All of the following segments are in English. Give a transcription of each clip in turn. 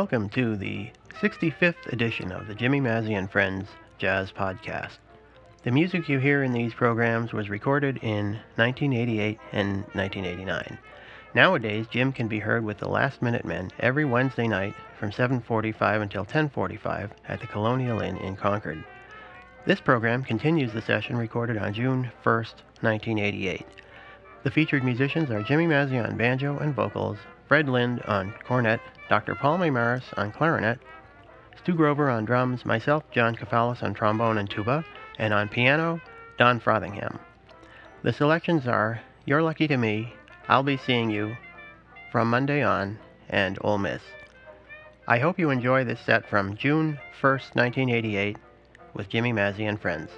Welcome to the 65th edition of the Jimmy Mazzy and Friends Jazz Podcast. The music you hear in these programs was recorded in 1988 and 1989. Nowadays, Jim can be heard with the Last Minute Men every Wednesday night from 7:45 until 10:45 at the Colonial Inn in Concord. This program continues the session recorded on June 1st, 1988. The featured musicians are Jimmy Mazzy on banjo and vocals, Fred Lind on cornet, Dr. Paul Maymaris on clarinet, Stu Grover on drums, myself, John Kafalas on trombone and tuba, and on piano, Don Frothingham. The selections are You're Lucky to Me, I'll Be Seeing You, From Monday On, and Ole Miss. I hope you enjoy this set from June 1st, 1988, with Jimmy Mazzy and friends.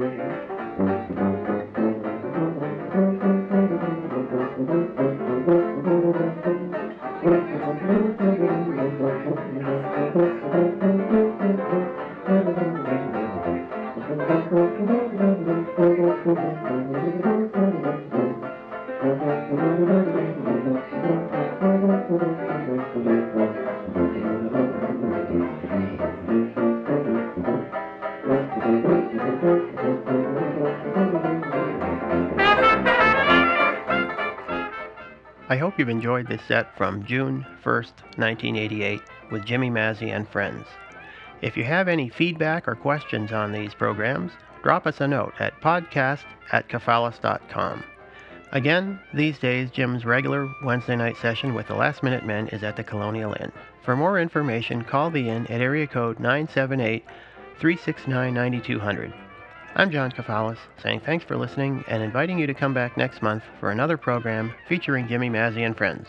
I hope you've enjoyed this set from June 1st, 1988 with Jimmy Mazzy and friends. If you have any feedback or questions on these programs, drop us a note at podcast at kafalas.com. Again, these days, Jim's regular Wednesday night session with the Last Minute Men is at the Colonial Inn. For more information, call the inn at area code 978 369 9200. I'm John Kafalas, saying thanks for listening and inviting you to come back next month for another program featuring Jimmy Mazzy and friends.